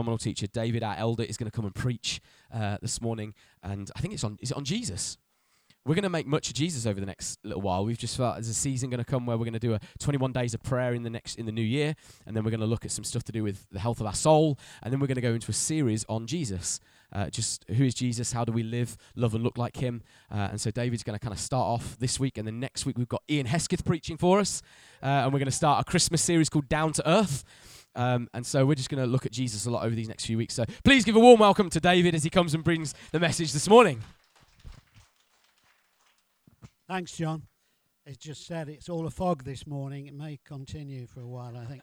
phenomenal teacher. David, our elder, is going to come and preach uh, this morning, and I think it's on. Is it on Jesus? We're going to make much of Jesus over the next little while. We've just felt there's a season going to come where we're going to do a 21 days of prayer in the next in the new year, and then we're going to look at some stuff to do with the health of our soul, and then we're going to go into a series on Jesus. Uh, just who is Jesus? How do we live, love, and look like Him? Uh, and so David's going to kind of start off this week, and then next week we've got Ian Hesketh preaching for us, uh, and we're going to start a Christmas series called Down to Earth. Um, and so we're just going to look at Jesus a lot over these next few weeks. So please give a warm welcome to David as he comes and brings the message this morning. Thanks, John. It's just said it's all a fog this morning. It may continue for a while, I think.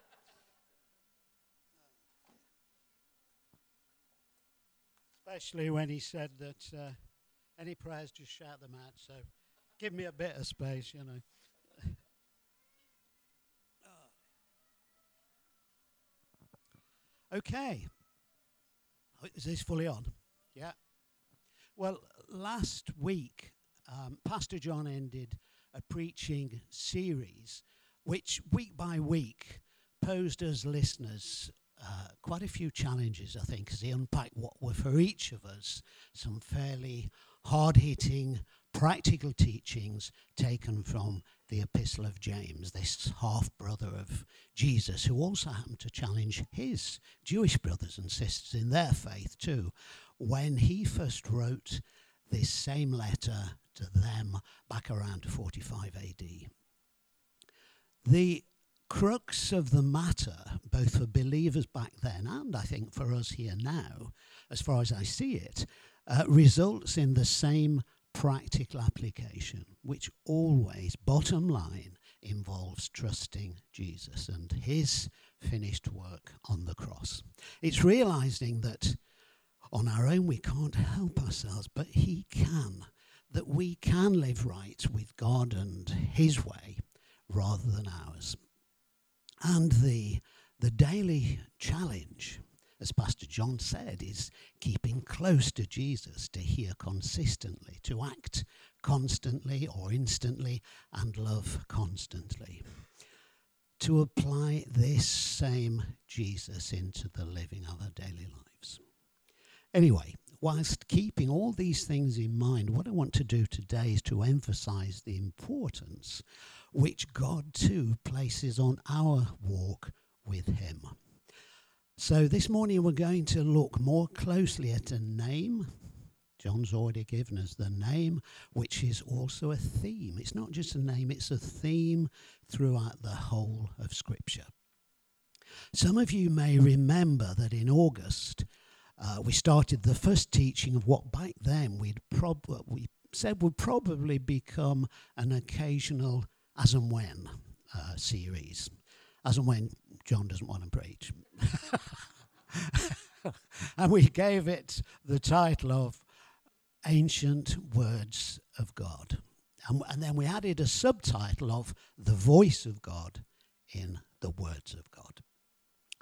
Especially when he said that uh, any prayers, just shout them out. So give me a bit of space, you know. Okay. Is this fully on? Yeah. Well, last week, um, Pastor John ended a preaching series which, week by week, posed us listeners uh, quite a few challenges, I think, as he unpacked what were for each of us some fairly hard hitting practical teachings taken from the Epistle of James, this half brother of Jesus, who also happened to challenge his Jewish brothers and sisters in their faith too, when he first wrote this same letter to them back around 45 AD. The crux of the matter, both for believers back then and I think for us here now, as far as I see it, uh, results in the same practical application, which always, bottom line, involves trusting Jesus and his finished work on the cross. It's realizing that on our own we can't help ourselves, but he can, that we can live right with God and his way rather than ours. And the, the daily challenge, as Pastor John said, is keeping close to Jesus, to hear consistently, to act constantly or instantly, and love constantly. To apply this same Jesus into the living of our daily lives. Anyway, whilst keeping all these things in mind, what I want to do today is to emphasize the importance which God too places on our walk with Him. So this morning we're going to look more closely at a name. John's already given us the name, which is also a theme. It's not just a name, it's a theme throughout the whole of Scripture. Some of you may remember that in August uh, we started the first teaching of what back then we'd prob- we said would probably become an occasional as and when uh, series, as and when John doesn't want to preach. and we gave it the title of Ancient Words of God. And, and then we added a subtitle of The Voice of God in the Words of God.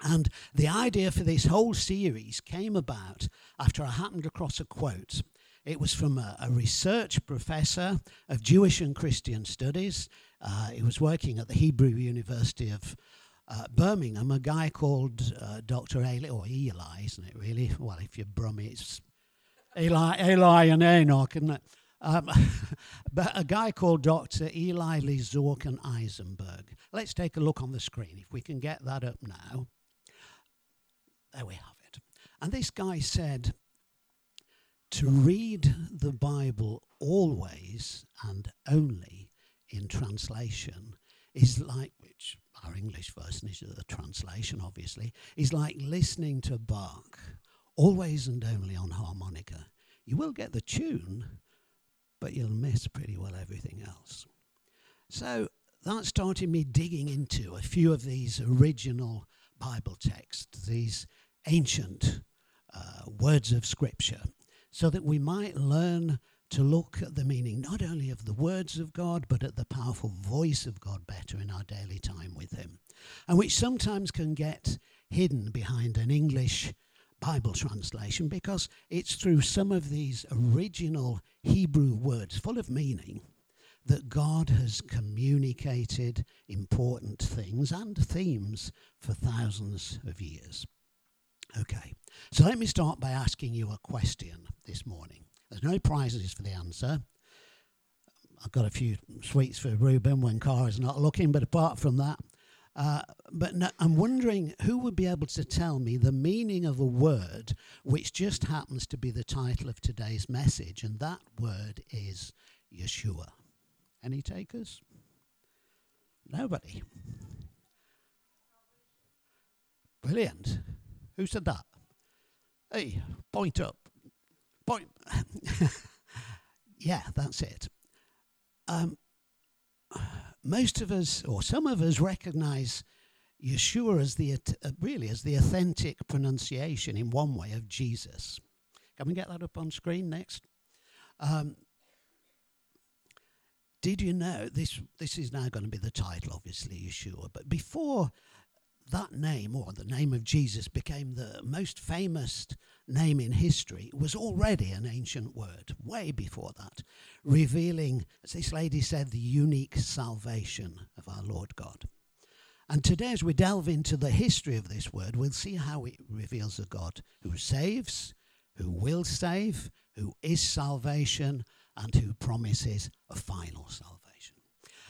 And the idea for this whole series came about after I happened across a quote. It was from a, a research professor of Jewish and Christian studies. Uh, he was working at the Hebrew University of uh, Birmingham, a guy called uh, Dr. Eli, or Eli, isn't it really? Well, if you're Brummy, it's Eli, Eli and Enoch, isn't it? Um, but a guy called Dr. Eli Lizorkin-Eyzenberg. Let's take a look on the screen if we can get that up now. There we have it. And this guy said to read the Bible always and only in translation is like, which our English version is a translation, obviously, is like listening to Bach always and only on harmonica. You will get the tune, but you'll miss pretty well everything else. So that started me digging into a few of these original Bible texts, these ancient uh, words of Scripture, so that we might learn to look at the meaning not only of the words of God, but at the powerful voice of God better in our daily time with Him, and which sometimes can get hidden behind an English Bible translation because it's through some of these original Hebrew words full of meaning that God has communicated important things and themes for thousands of years. Okay, So let me start by asking you a question this morning. There's no prizes for the answer. I've got a few sweets for Ruben when Cara's not looking, but apart from that, uh, but no, I'm wondering who would be able to tell me the meaning of a word which just happens to be the title of today's message, and that word is Yeshua. Any takers? Nobody. Brilliant. Who said that? Hey, point up. Point. yeah, that's it. Um, most of us, or some of us, recognize Yeshua as the uh, really as the authentic pronunciation in one way of Jesus. Can we get that up on screen next? Um, did you know this? This is now going to be the title, obviously, Yeshua. But before that name, or the name of Jesus, became the most famous name in history, was already an ancient word, way before that, revealing, as this lady said, the unique salvation of our Lord God. And today, as we delve into the history of this word, we'll see how it reveals a God who saves, who will save, who is salvation, and who promises a final salvation.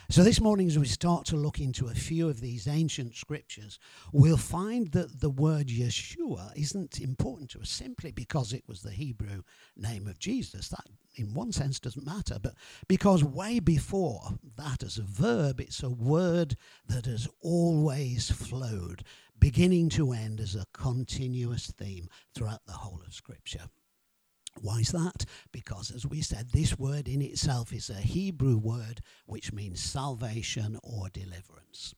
So, this morning, as we start to look into a few of these ancient scriptures, we'll find that the word Yeshua isn't important to us simply because it was the Hebrew name of Jesus. That, in one sense, doesn't matter, but because way before that, as a verb, it's a word that has always flowed, beginning to end as a continuous theme throughout the whole of Scripture. Why is that? Because, as we said, this word in itself is a Hebrew word which means salvation or deliverance.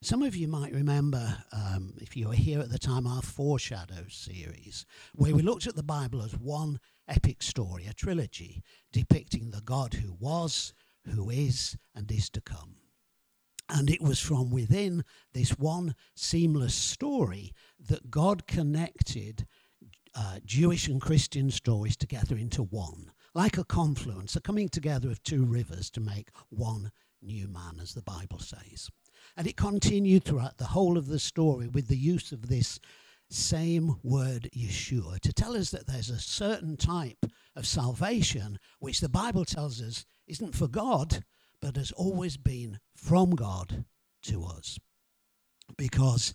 Some of you might remember, um, if you were here at the time, our Foreshadow series, where we looked at the Bible as one epic story, a trilogy depicting the God who was, who is, and is to come. And it was from within this one seamless story that God connected uh, Jewish and Christian stories together into one, like a confluence, a coming together of two rivers to make one new man, as the Bible says. And it continued throughout the whole of the story with the use of this same word, Yeshua, to tell us that there's a certain type of salvation which the Bible tells us isn't for God, but has always been from God to us. Because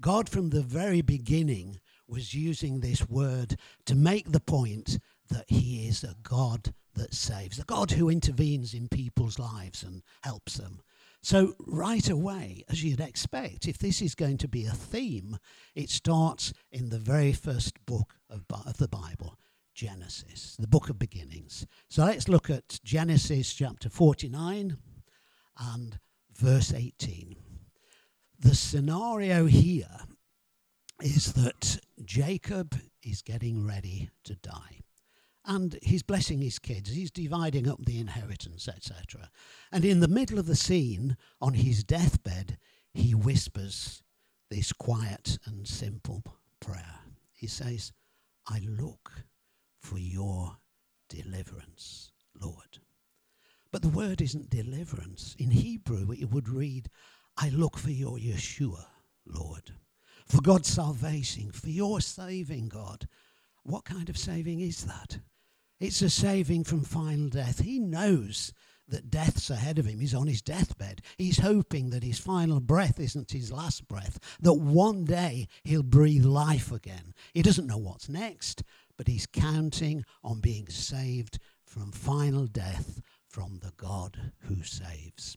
God, from the very beginning, was using this word to make the point that he is a God that saves, a God who intervenes in people's lives and helps them. So, right away, as you'd expect, if this is going to be a theme, it starts in the very first book of, of the Bible, Genesis, the book of beginnings. So, let's look at Genesis chapter 49 and verse 18. The scenario here is that Jacob is getting ready to die. And he's blessing his kids. He's dividing up the inheritance, etc. And in the middle of the scene, on his deathbed, he whispers this quiet and simple prayer. He says, I look for your deliverance, Lord. But the word isn't deliverance. In Hebrew, it would read, I look for your Yeshua, Lord for God's salvation, for your saving, God. What kind of saving is that? It's a saving from final death. He knows that death's ahead of him. He's on his deathbed. He's hoping that his final breath isn't his last breath, that one day he'll breathe life again. He doesn't know what's next, but he's counting on being saved from final death from the God who saves.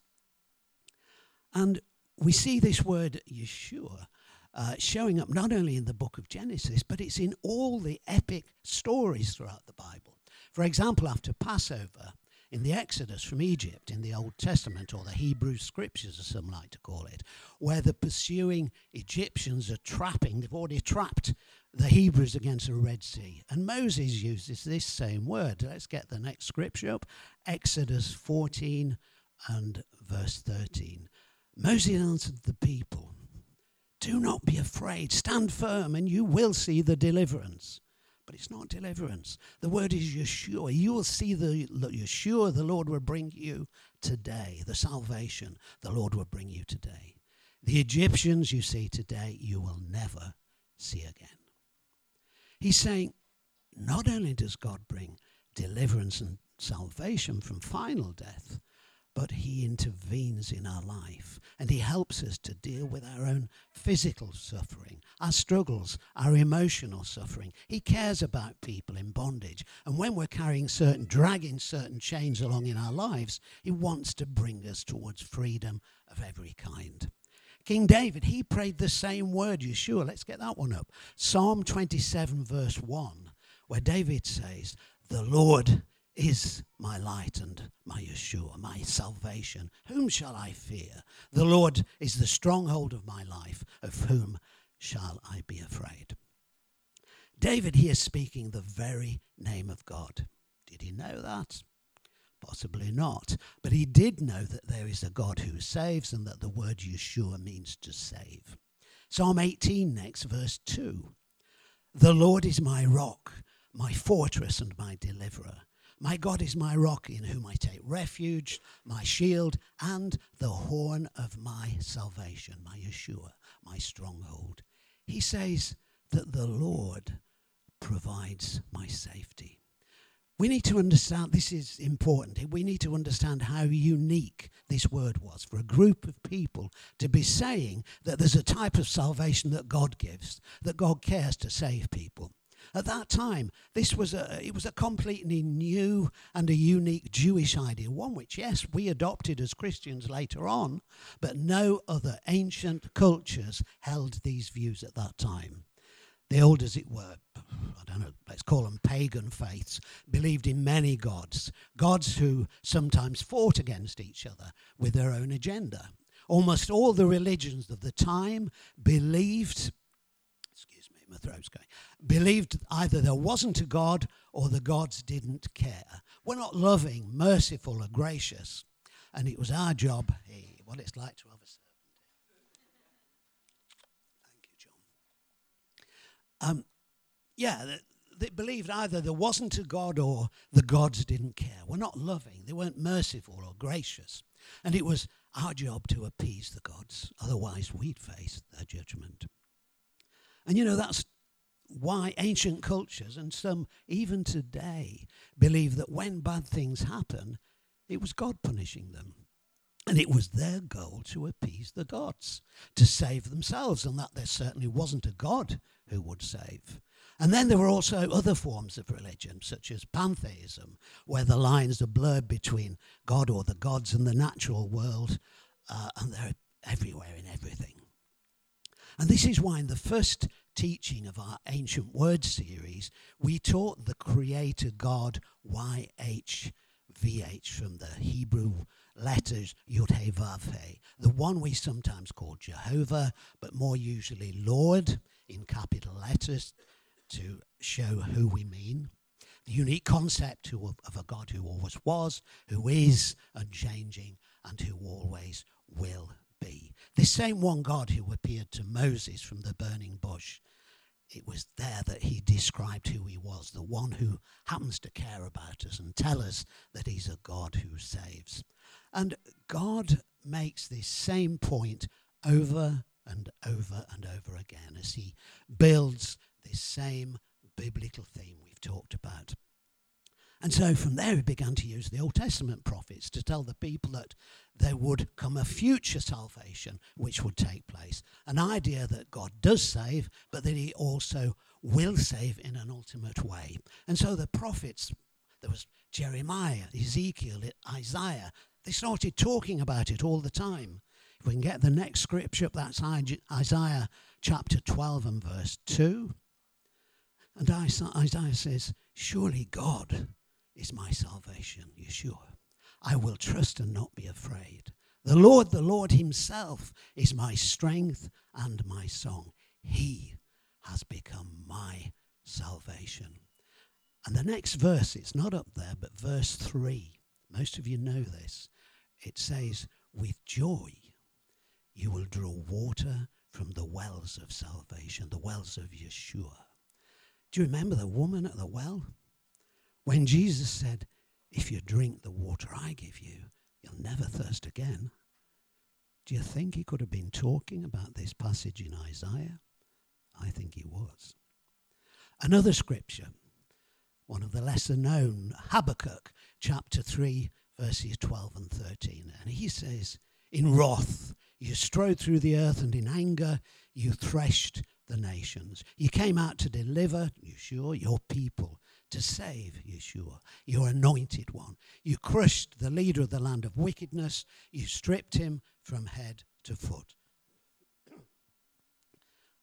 And we see this word Yeshua uh, showing up not only in the book of Genesis, but it's in all the epic stories throughout the Bible. For example, after Passover, in the Exodus from Egypt in the Old Testament, or the Hebrew Scriptures, as some like to call it, where the pursuing Egyptians are trapping, they've already trapped the Hebrews against the Red Sea. And Moses uses this same word. Let's get the next scripture up Exodus 14 and verse 13. Moses answered the people, do not be afraid. Stand firm and you will see the deliverance. But it's not deliverance. The word is Yeshua. You will see the, the Yeshua the Lord will bring you today, the salvation the Lord will bring you today. The Egyptians you see today, you will never see again. He's saying, not only does God bring deliverance and salvation from final death, but He intervenes in our life and He helps us to deal with our own physical suffering, our struggles, our emotional suffering. He cares about people in bondage. And when we're carrying certain, dragging certain chains along in our lives, He wants to bring us towards freedom of every kind. King David, he prayed the same word, Yeshua. Let's get that one up. Psalm 27, verse 1, where David says, The Lord is my light and my Yeshua, my salvation. Whom shall I fear? The Lord is the stronghold of my life. Of whom shall I be afraid? David here speaking the very name of God. Did he know that? Possibly not. But he did know that there is a God who saves and that the word Yeshua means to save. Psalm 18 next, verse 2. The Lord is my rock, my fortress, and my deliverer. My God is my rock in whom I take refuge, my shield, and the horn of my salvation, my Yeshua, my stronghold. He says that the Lord provides my safety. We need to understand, this is important, we need to understand how unique this word was for a group of people to be saying that there's a type of salvation that God gives, that God cares to save people. At that time, this was a, it was a completely new and a unique Jewish idea, one which, yes, we adopted as Christians later on, but no other ancient cultures held these views at that time. The old, as it were, I don't know, let's call them pagan faiths, believed in many gods, gods who sometimes fought against each other with their own agenda. Almost all the religions of the time believed my throat's going, believed either there wasn't a God or the gods didn't care. We're not loving, merciful, or gracious. And it was our job, hey, what it's like to have a servant. Thank you, John. Um, yeah, they, they believed either there wasn't a God or the gods didn't care. We're not loving, they weren't merciful or gracious. And it was our job to appease the gods, otherwise, we'd face their judgment. And you know, that's why ancient cultures, and some even today, believe that when bad things happen, it was God punishing them. And it was their goal to appease the gods, to save themselves, and that there certainly wasn't a God who would save. And then there were also other forms of religion, such as pantheism, where the lines are blurred between God or the gods and the natural world, uh, and they're everywhere in everything. And this is why in the first teaching of our ancient word series, we taught the creator God YHVH from the Hebrew letters Yud He Vav He, the one we sometimes call Jehovah, but more usually Lord in capital letters to show who we mean. The unique concept of a God who always was, who is unchanging, and who always will. This same one God who appeared to Moses from the burning bush, it was there that he described who he was, the one who happens to care about us and tell us that he's a God who saves. And God makes this same point over and over and over again as he builds this same biblical theme we've talked about. And so from there, he began to use the Old Testament prophets to tell the people that there would come a future salvation which would take place. An idea that God does save, but that he also will save in an ultimate way. And so the prophets, there was Jeremiah, Ezekiel, Isaiah, they started talking about it all the time. If we can get the next scripture that's Isaiah chapter 12 and verse 2. And Isaiah says, Surely God is my salvation, Yeshua. I will trust and not be afraid. The Lord, the Lord Himself, is my strength and my song. He has become my salvation. And the next verse, it's not up there, but verse 3, most of you know this. It says, With joy you will draw water from the wells of salvation, the wells of Yeshua. Do you remember the woman at the well? When Jesus said, If you drink the water I give you, you'll never thirst again. Do you think he could have been talking about this passage in Isaiah? I think he was. Another scripture, one of the lesser known, Habakkuk chapter 3, verses 12 and 13. And he says, In wrath you strode through the earth, and in anger you threshed the nations. You came out to deliver, Yeshua, your people, to save Yeshua, your anointed one. You crushed the leader of the land of wickedness. You stripped him from head to foot.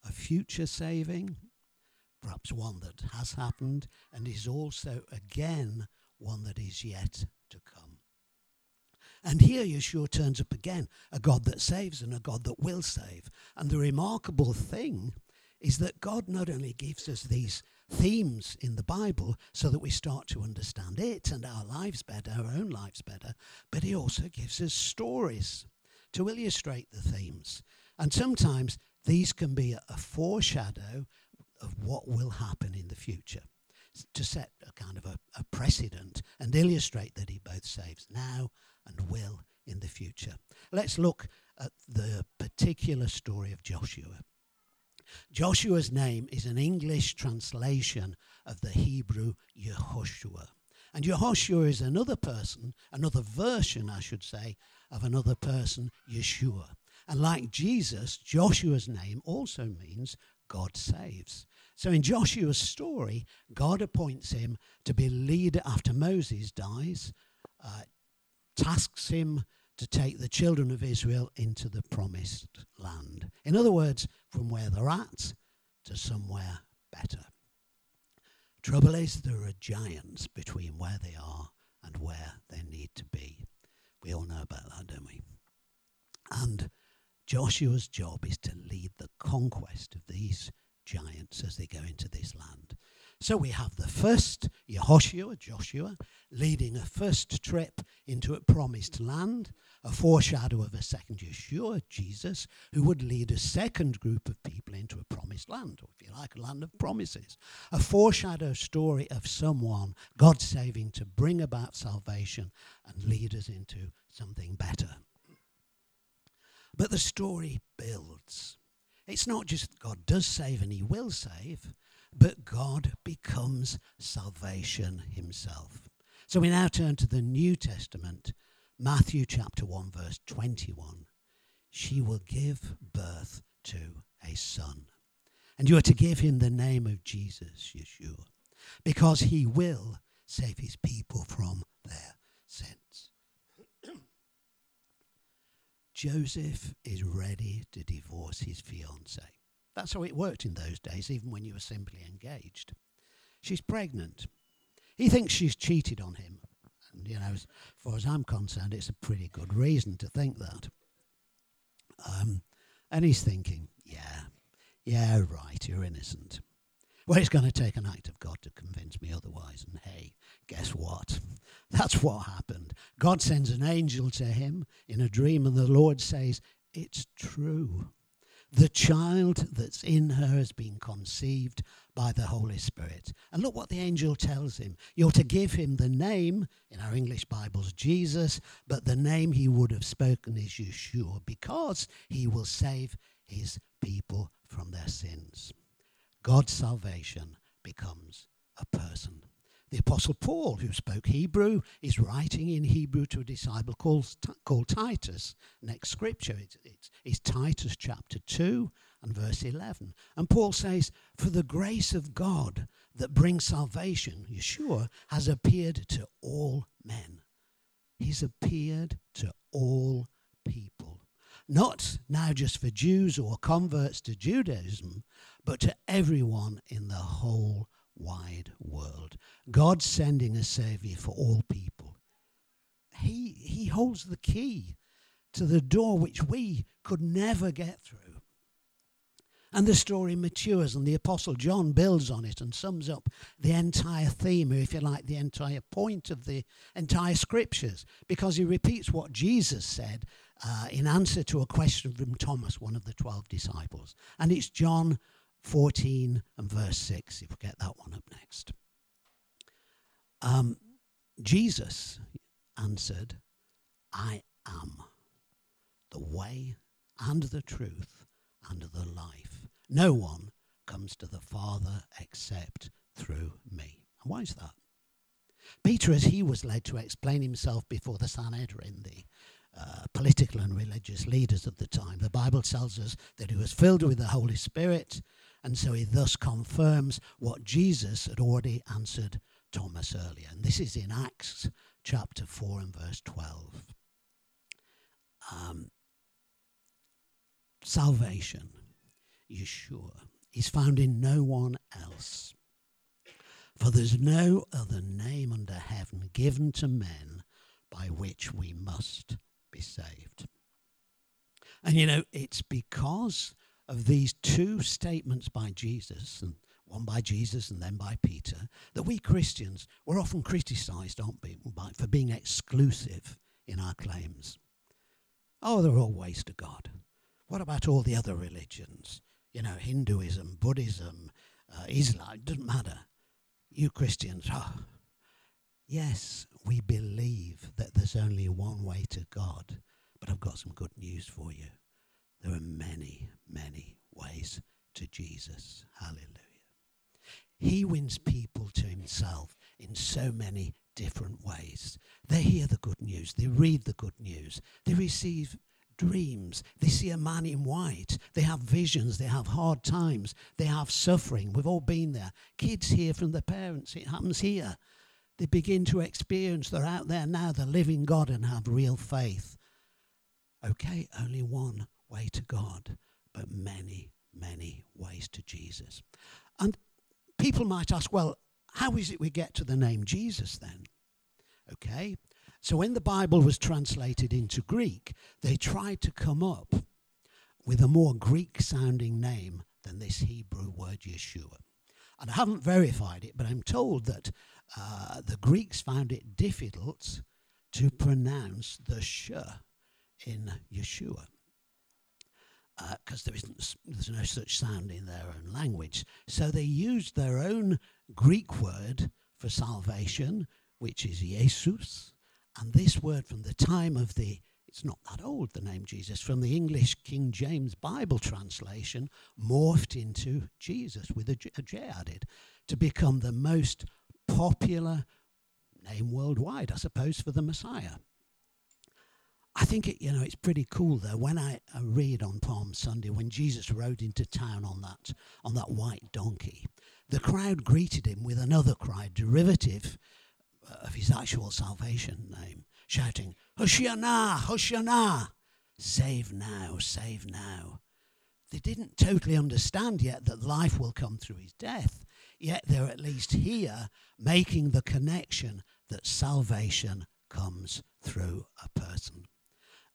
A future saving, perhaps one that has happened, and is also again one that is yet to come. And here Yeshua turns up again, a God that saves and a God that will save. And the remarkable thing is that God not only gives us these themes in the Bible so that we start to understand it and our lives better, our own lives better, but He also gives us stories to illustrate the themes. And sometimes these can be a foreshadow of what will happen in the future to set a kind of a, a precedent and illustrate that He both saves now and will in the future. Let's look at the particular story of Joshua. Joshua's name is an English translation of the Hebrew Yehoshua. And Yehoshua is another person, another version, I should say, of another person, Yeshua. And like Jesus, Joshua's name also means God saves. So in Joshua's story, God appoints him to be leader after Moses dies, uh, tasks him to take the children of Israel into the promised land. In other words, from where they're at to somewhere better. Trouble is, there are giants between where they are and where they need to be. We all know about that, don't we? And Joshua's job is to lead the conquest of these giants as they go into this land. So we have the first Yehoshua, Joshua, leading a first trip into a promised land, a foreshadow of a second Yeshua, Jesus, who would lead a second group of people into a promised land, or if you like, a land of promises. A foreshadow story of someone, God saving to bring about salvation and lead us into something better. But the story builds. It's not just God does save and he will save, but God becomes salvation himself. So we now turn to the New Testament, Matthew chapter 1, verse 21. She will give birth to a son. And you are to give him the name of Jesus, Yeshua, because he will save his people from their sins. Joseph is ready to divorce his fiancée. That's how it worked in those days, even when you were simply engaged. She's pregnant. He thinks she's cheated on him. You know, as far as I'm concerned, it's a pretty good reason to think that. Um, and he's thinking, yeah, yeah, right, you're innocent. Well, it's going to take an act of God to convince me otherwise. And hey, guess what? That's what happened. God sends an angel to him in a dream, and the Lord says, It's true. The child that's in her has been conceived by the Holy Spirit. And look what the angel tells him. You're to give him the name, in our English Bibles, Jesus, but the name he would have spoken is Yeshua, because he will save his people from their sins. God's salvation becomes a person. The Apostle Paul, who spoke Hebrew, is writing in Hebrew to a disciple called, called Titus. Next scripture, it's, it's, it's Titus chapter 2 and verse 11. And Paul says, For the grace of God that brings salvation, Yeshua, has appeared to all men. He's appeared to all people. Not now just for Jews or converts to Judaism, but to everyone in the whole wide world. God sending a Savior for all people. He, he holds the key to the door which we could never get through. And the story matures, and the Apostle John builds on it and sums up the entire theme, or if you like, the entire point of the entire scriptures, because he repeats what Jesus said uh, in answer to a question from Thomas, one of the 12 disciples. And it's John 14 and verse 6, if we get that one up next. Um, Jesus answered, I am the way and the truth and the life. No one comes to the Father except through me. And why is that? Peter, as he was led to explain himself before the Sanhedrin, the uh, political and religious leaders of the time, the Bible tells us that he was filled with the Holy Spirit, and so he thus confirms what Jesus had already answered Thomas earlier. And this is in Acts chapter 4 and verse 12. Um, salvation, Yeshua, is found in no one else. For there's no other name under heaven given to men by which we must be saved. And you know, it's because of these two statements by Jesus, and one by Jesus and then by Peter, that we Christians, we're often criticized, aren't we, for being exclusive in our claims. Oh, they're all ways to God. What about all the other religions? You know, Hinduism, Buddhism, uh, Islam, doesn't matter. You Christians, oh, yes, we believe that there's only one way to God, but I've got some good news for you. There are many, many ways to Jesus. Hallelujah. He wins people to himself in so many different ways. They hear the good news, they read the good news, they receive dreams, they see a man in white, they have visions, they have hard times, they have suffering. We've all been there. Kids hear from their parents, it happens here. They begin to experience they're out there now, they're living God and have real faith. Okay, only one way to God, but many, many ways to Jesus. And people might ask, well, how is it we get to the name Jesus then? Okay, so when the Bible was translated into Greek, they tried to come up with a more Greek sounding name than this Hebrew word Yeshua. And I haven't verified it, but I'm told that uh, the Greeks found it difficult to pronounce the sh in Yeshua because uh, there isn't there's no such sound in their own language. So they used their own Greek word for salvation, which is Jesus, and this word from the time of the it's not that old, the name Jesus, from the English King James Bible translation, morphed into Jesus with a J, a J added to become the most popular name worldwide, I suppose, for the Messiah. I think it, you know it's pretty cool though. When I, I, read on Palm Sunday when Jesus rode into town on that on that white donkey, the crowd greeted him with another cry, derivative uh, of his actual salvation name, shouting, "Hoshana, Hoshana, save now, save now." They didn't totally understand yet that life will come through his death. Yet they're at least here making the connection that salvation comes through a person.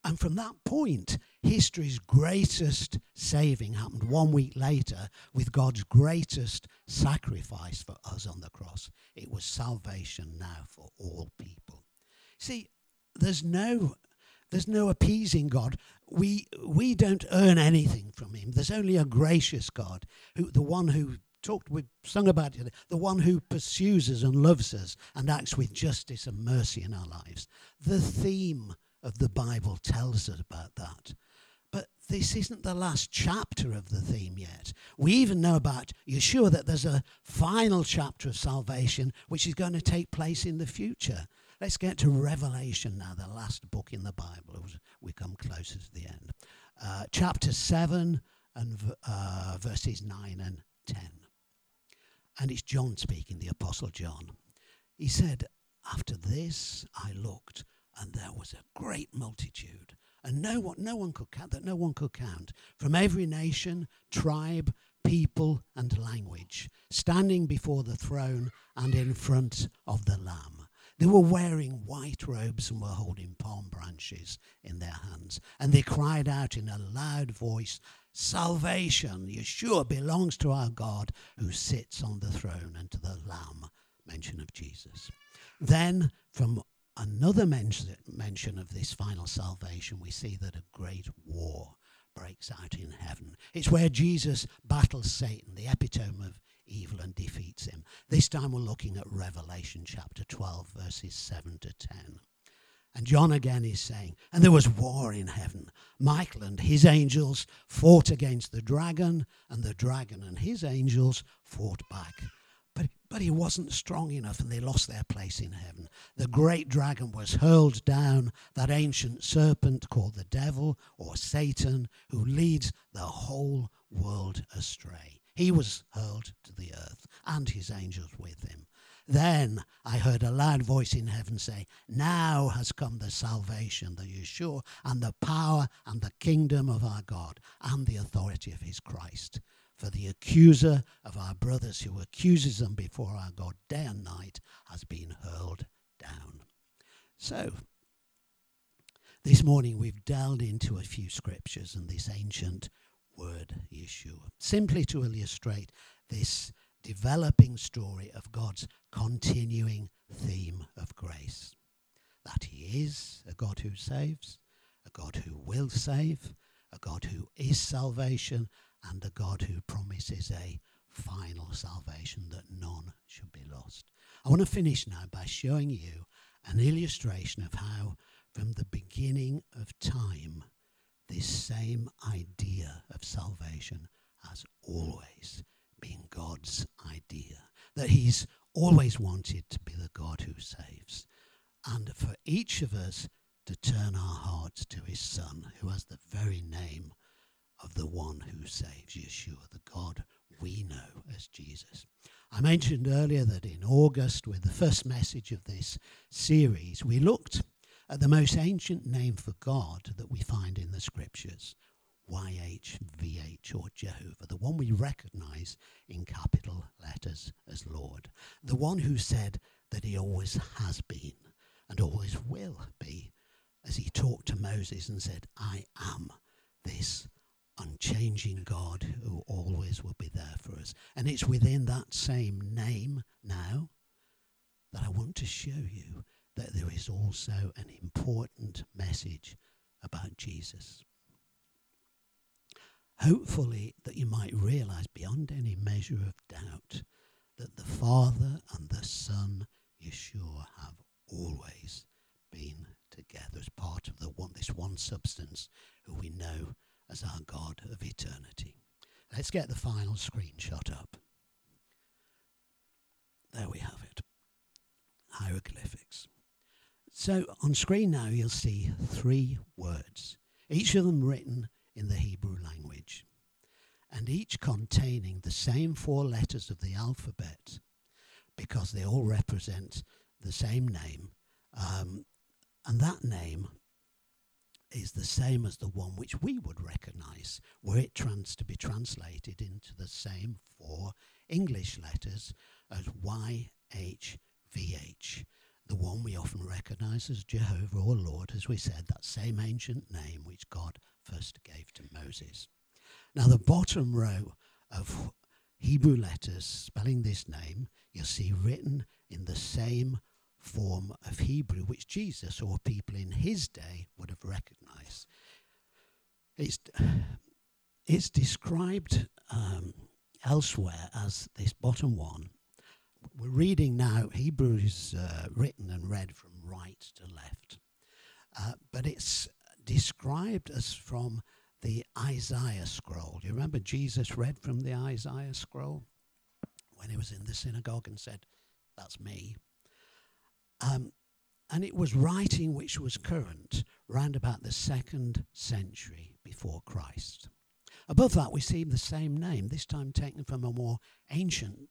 And from that point, history's greatest saving happened one week later with God's greatest sacrifice for us on the cross. It was salvation now for all people. See, there's no there's no appeasing God. We we don't earn anything from him. There's only a gracious God, who the one who talked we sung about it, the one who pursues us and loves us and acts with justice and mercy in our lives. The theme of the Bible tells us about that. But this isn't the last chapter of the theme yet. We even know about Yeshua that there's a final chapter of salvation which is going to take place in the future. Let's get to Revelation now, the last book in the Bible. We come closer to the end. Uh, chapter 7 and uh, verses 9 and 10. And it's John speaking, the Apostle John. He said, After this I looked and there was a great multitude, and no one, no one could count that no one could count from every nation, tribe, people, and language, standing before the throne and in front of the Lamb. They were wearing white robes and were holding palm branches in their hands. And they cried out in a loud voice, Salvation, Yeshua, belongs to our God who sits on the throne and to the Lamb. Mention of Jesus. Then from another mention of this final salvation, we see that a great war breaks out in heaven. It's where Jesus battles Satan, the epitome of evil, and defeats him. This time we're looking at Revelation chapter 12, verses 7 to 10. And John again is saying, and there was war in heaven. Michael and his angels fought against the dragon, and the dragon and his angels fought back. But, he wasn't strong enough, and they lost their place in heaven. The great dragon was hurled down, that ancient serpent called the devil or Satan, who leads the whole world astray. He was hurled to the earth, and his angels with him. Then I heard a loud voice in heaven say, Now has come the salvation, the Yeshua, and the power and the kingdom of our God, and the authority of his Christ. For the accuser of our brothers who accuses them before our God day and night has been hurled down. So, this morning we've delved into a few scriptures and this ancient word, Yeshua, simply to illustrate this developing story of God's continuing theme of grace. That He is a God who saves, a God who will save, a God who is salvation, and a God who promises a final salvation that none should be lost. I want to finish now by showing you an illustration of how, from the beginning of time, this same idea of salvation has always been God's idea. That He's always wanted to be the God who saves. And for each of us to turn our hearts to His Son, who has the very name of the one who saves, Yeshua, the God we know as Jesus. I mentioned earlier that in August, with the first message of this series, we looked at the most ancient name for God that we find in the scriptures, YHVH or Jehovah, the one we recognize in capital letters as Lord, the one who said that he always has been and always will be, as he talked to Moses and said, I am unchanging God who always will be there for us. And it's within that same name now that I want to show you that there is also an important message about Jesus hopefully that you might realize beyond any measure of doubt that the Father and the Son, Yeshua, have always been together as part of the one, this one substance who we know as our God of eternity. Let's get the final screenshot up. There we have it. Hieroglyphics. So on screen now you'll see three words, each of them written in the Hebrew language, and each containing the same four letters of the alphabet because they all represent the same name. Um, and that name is the same as the one which we would recognize were it trans to be translated into the same four English letters as YHVH, the one we often recognize as Jehovah or Lord, as we said, that same ancient name which God first gave to Moses. Now, the bottom row of Hebrew letters spelling this name, you'll see written in the same form of Hebrew which Jesus or people in his day would have recognized. It's, it's described um, elsewhere as this bottom one. We're reading now, Hebrew is uh, written and read from right to left. Uh, but it's described as from the Isaiah scroll. Do you remember Jesus read from the Isaiah scroll when he was in the synagogue and said, That's me? Um, and it was writing which was current round about the second century before Christ. Above that, we see the same name, this time taken from a more ancient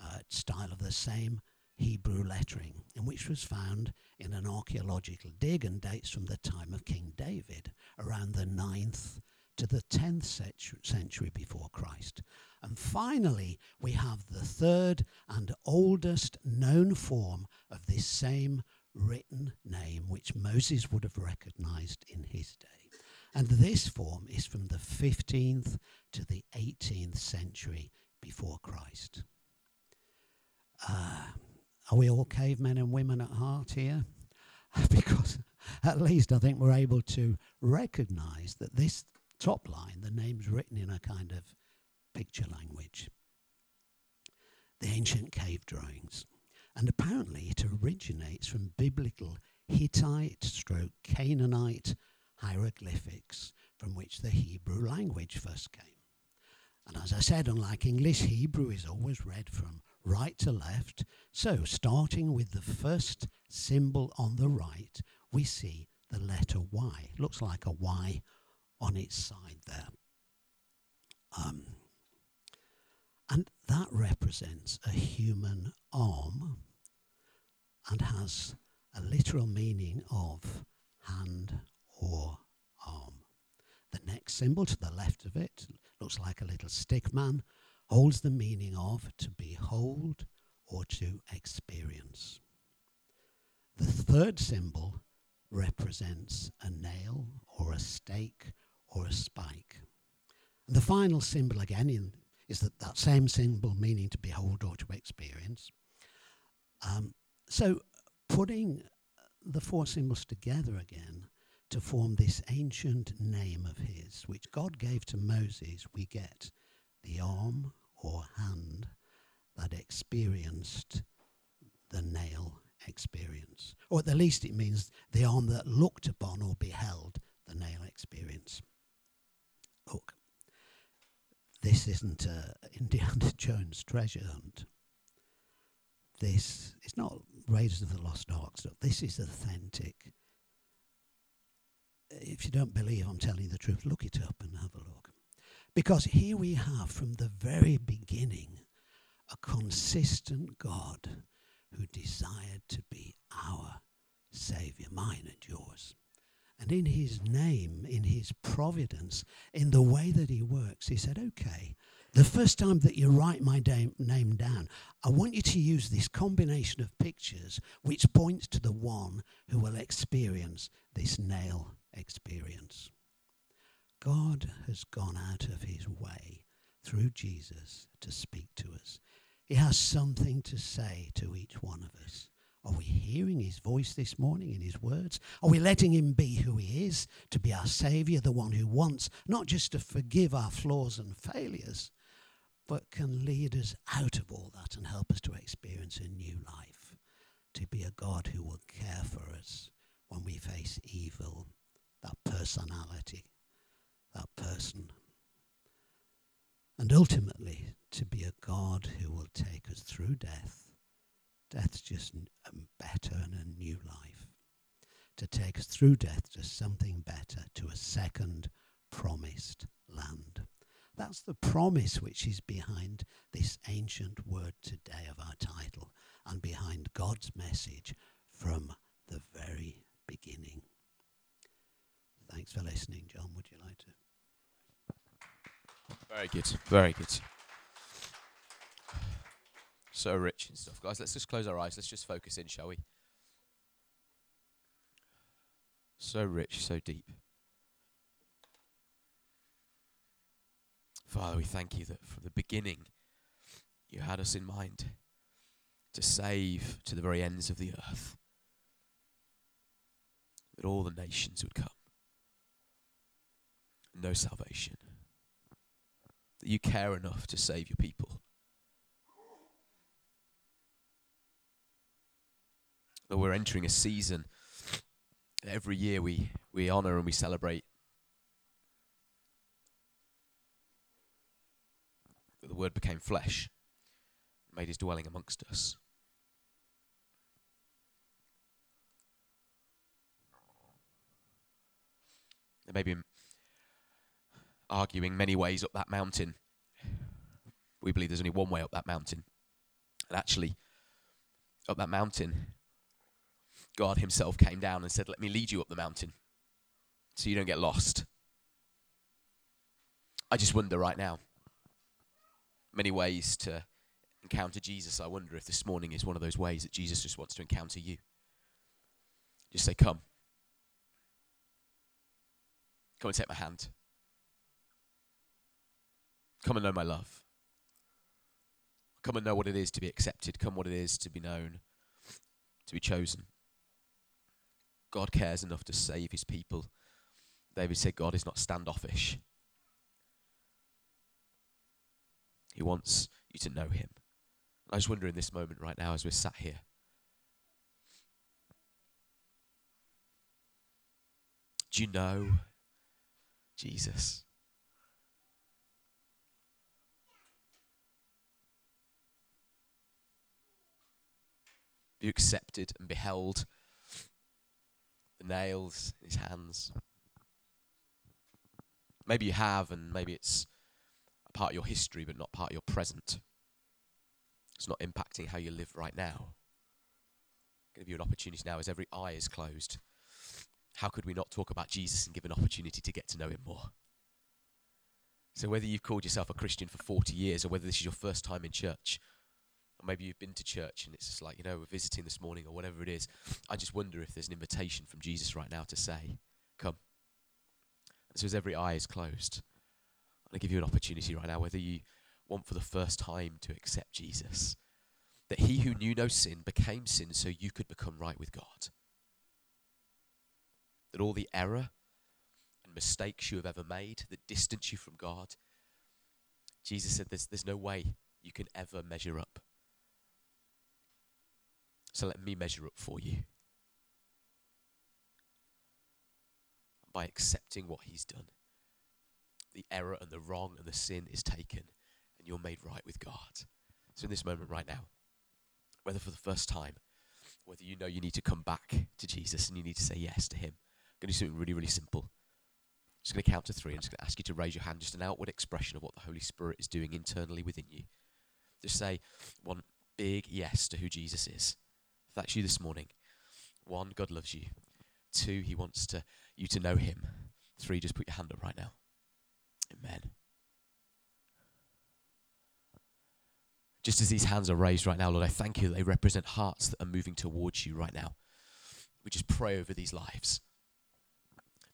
uh, style of the same Hebrew lettering, and which was found in an archaeological dig and dates from the time of King David, around the 9th to the 10th century before Christ. And finally, we have the third and oldest known form of this same written name, which Moses would have recognized in his day. And this form is from the 15th to the 18th century before Christ. Uh, are we all cavemen and women at heart here? because at least I think we're able to recognize that this top line, the name's written in a kind of picture language. The ancient cave drawings. And apparently it originates from biblical Hittite stroke Canaanite hieroglyphics from which the Hebrew language first came. And as I said, unlike English, Hebrew is always read from right to left. So, starting with the first symbol on the right, we see the letter Y. Looks like a Y on its side there. Um, that represents a human arm and has a literal meaning of hand or arm. The next symbol to the left of it looks like a little stick man, holds the meaning of to behold or to experience. The third symbol represents a nail or a stake or a spike. And the final symbol again in, is that, that same symbol meaning to behold or to experience. Um, so putting the four symbols together again to form this ancient name of his, which God gave to Moses, we get the arm or hand that experienced the nail experience. Or at the least, it means the arm that looked upon or beheld the nail experience. Look, this isn't uh, Indiana Jones treasure hunt. This is not Raiders of the Lost Ark stuff. This is authentic if you don't believe I'm telling you the truth, look it up and have a look. Because here we have from the very beginning a consistent God who desired to be our Saviour, mine and yours. And in his name, in his providence, in the way that he works, he said, okay, the first time that you write my name down, I want you to use this combination of pictures which points to the one who will experience this nail experience. God has gone out of his way through Jesus to speak to us. He has something to say to each one of us. Are we hearing his voice this morning in his words? Are we letting him be who he is, to be our Saviour, the one who wants not just to forgive our flaws and failures, but can lead us out of all that and help us to experience a new life, to be a God who will care for us when we face evil that personality, that person. And ultimately, to be a God who will take us through death. Death's just a um, better and a new life. To take us through death to something better, to a second promised land. That's the promise which is behind this ancient word today of our title and behind God's message from the very beginning. Thanks for listening, John. Would you like to? Very good. Very good. So rich and stuff. Guys, let's just close our eyes. Let's just focus in, shall we? So rich, so deep. Father, we thank you that from the beginning you had us in mind to save to the very ends of the earth, that all the nations would come no salvation. That you care enough to save your people. That we're entering a season. Every year we, we honor and we celebrate that the Word became flesh, made his dwelling amongst us. There may be arguing many ways up that mountain. We believe there's only one way up that mountain. And actually, up that mountain, God Himself came down and said, Let me lead you up the mountain so you don't get lost. I just wonder right now, many ways to encounter Jesus. I wonder if this morning is one of those ways that Jesus just wants to encounter you. Just say, Come. Come and take my hand. Come and know my love. Come and know what it is to be accepted. Come what it is to be known, to be chosen. God cares enough to save his people. David said God is not standoffish. He wants you to know him. I just wonder in this moment right now as we're sat here, Do you know Jesus? Have you accepted and beheld nails his hands? Maybe you have, and maybe it's a part of your history, but not part of your present. It's not impacting how you live right now. i give you an opportunity now as every eye is closed. How could we not talk about Jesus and give an opportunity to get to know him more? So, whether you've called yourself a Christian for 40 years or whether this is your first time in church, or maybe you've been to church and it's just like, you know, we're visiting this morning or whatever it is, I just wonder if there's an invitation from Jesus right now to say, Come. And so, as every eye is closed, I'm going to give you an opportunity right now, whether you want for the first time to accept Jesus, that he who knew no sin became sin so you could become right with God. That all the error and mistakes you have ever made that distance you from God, Jesus said there's, there's no way you can ever measure up. So let me measure up for you. By accepting what he's done, the error and the wrong and the sin is taken, and you're made right with God. So, in this moment right now, whether for the first time, whether you know you need to come back to Jesus and you need to say yes to Him, I'm going to do something really, really simple. I'm just going to count to three. I'm just going to ask you to raise your hand, just an outward expression of what the Holy Spirit is doing internally within you. Just say one big yes to who Jesus is. That's you this morning, one, God loves you. Two, He wants to you to know Him. Three, just put your hand up right now. Amen. Just as these hands are raised right now, Lord, I thank you that they represent hearts that are moving towards you right now. We just pray over these lives.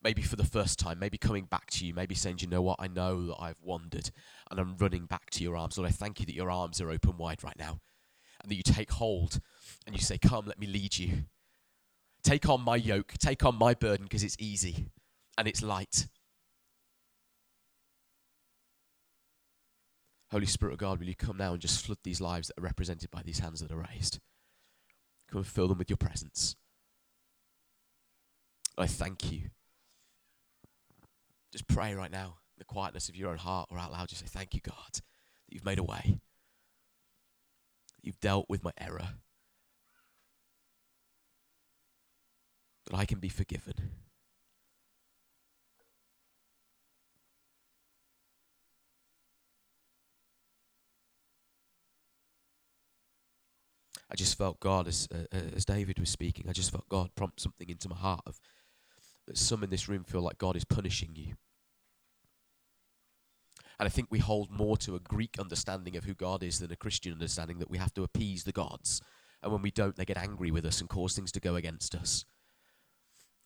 Maybe for the first time, maybe coming back to you, maybe saying, you know what, I know that I've wandered and I'm running back to your arms. Lord, I thank you that your arms are open wide right now and that you take hold and you say, Come, let me lead you. Take on my yoke, take on my burden because it's easy and it's light. Holy Spirit of God, will you come now and just flood these lives that are represented by these hands that are raised? Come and fill them with your presence. I thank you. Just pray right now, in the quietness of your own heart or out loud. Just say, Thank you, God, that you've made a way. You've dealt with my error. That I can be forgiven. I just felt God, as, uh, uh, as David was speaking, I just felt God prompt something into my heart of that some in this room feel like God is punishing you. And I think we hold more to a Greek understanding of who God is than a Christian understanding that we have to appease the gods. And when we don't, they get angry with us and cause things to go against us.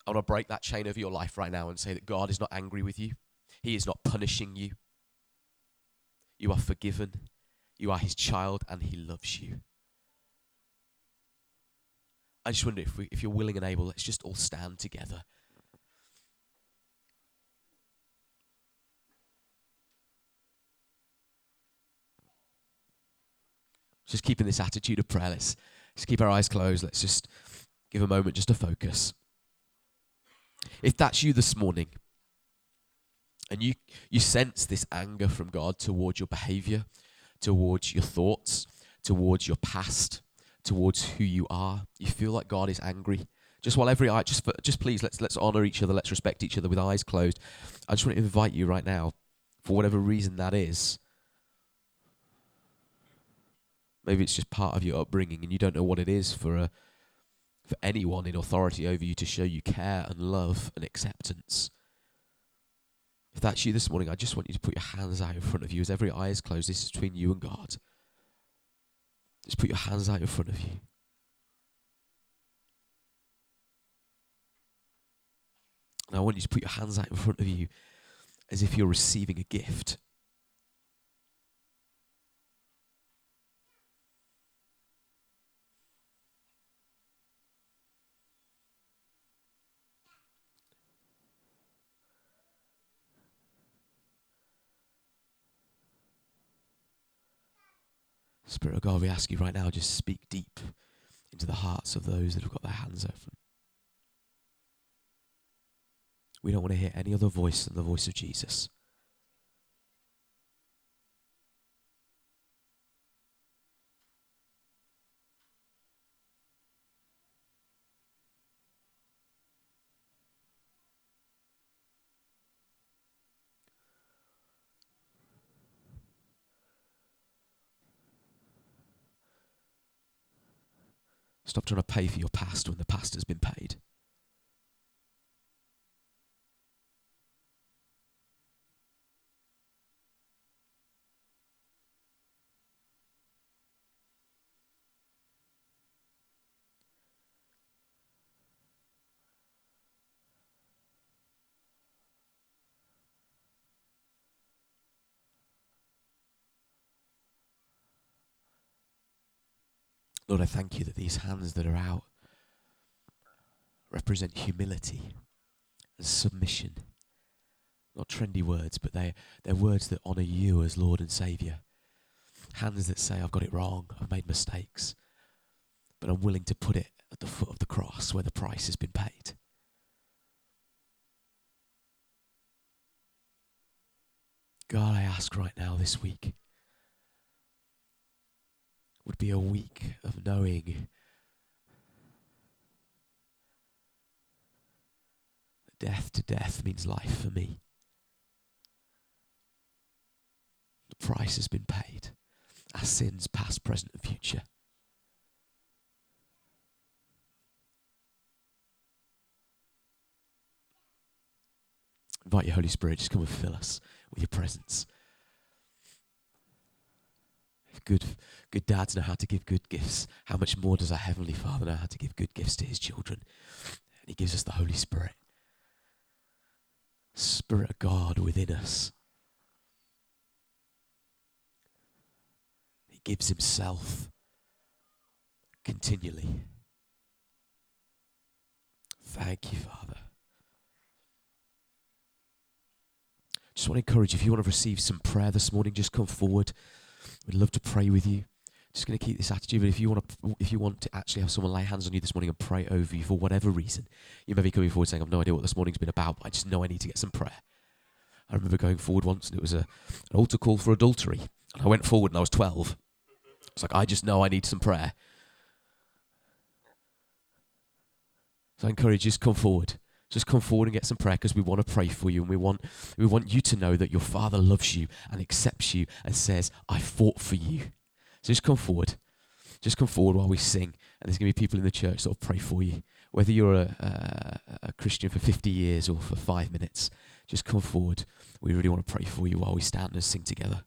I want to break that chain over your life right now and say that God is not angry with you, He is not punishing you. You are forgiven, you are His child, and He loves you. I just wonder if, we, if you're willing and able, let's just all stand together. Just keeping this attitude of prayer. Let's just keep our eyes closed. Let's just give a moment just to focus. If that's you this morning, and you, you sense this anger from God towards your behavior, towards your thoughts, towards your past, towards who you are. You feel like God is angry. Just while every eye, just just please let's let's honor each other. Let's respect each other with eyes closed. I just want to invite you right now, for whatever reason that is. Maybe it's just part of your upbringing, and you don't know what it is for a for anyone in authority over you to show you care and love and acceptance. If that's you this morning, I just want you to put your hands out in front of you as every eye is closed. This is between you and God. Just put your hands out in front of you. And I want you to put your hands out in front of you as if you're receiving a gift. Spirit of God, we ask you right now, just speak deep into the hearts of those that have got their hands open. We don't want to hear any other voice than the voice of Jesus. Stop trying to pay for your past when the past has been paid. Lord, I thank you that these hands that are out represent humility and submission. Not trendy words, but they, they're words that honour you as Lord and Saviour. Hands that say, I've got it wrong, I've made mistakes, but I'm willing to put it at the foot of the cross where the price has been paid. God, I ask right now this week would be a week of knowing that death to death means life for me. The price has been paid. Our sins, past, present, and future. Invite your Holy Spirit, just come and fill us with your presence. Good, good dads know how to give good gifts, how much more does our Heavenly Father know how to give good gifts to His children? And He gives us the Holy Spirit. Spirit of God within us. He gives Himself continually. Thank you, Father. Just want to encourage if you want to receive some prayer this morning, just come forward. We'd love to pray with you. Just going to keep this attitude. But if you want to, if you want to actually have someone lay hands on you this morning and pray over you for whatever reason, you may be coming forward saying, "I've no idea what this morning's been about, but I just know I need to get some prayer." I remember going forward once, and it was a, an altar call for adultery, and I went forward, and I was twelve. It's like I just know I need some prayer. So I encourage you, just come forward just come forward and get some prayer because we want to pray for you and we want we want you to know that your father loves you and accepts you and says i fought for you. So just come forward. Just come forward while we sing and there's going to be people in the church that will pray for you. Whether you're a, a, a christian for 50 years or for five minutes just come forward. We really want to pray for you while we stand and sing together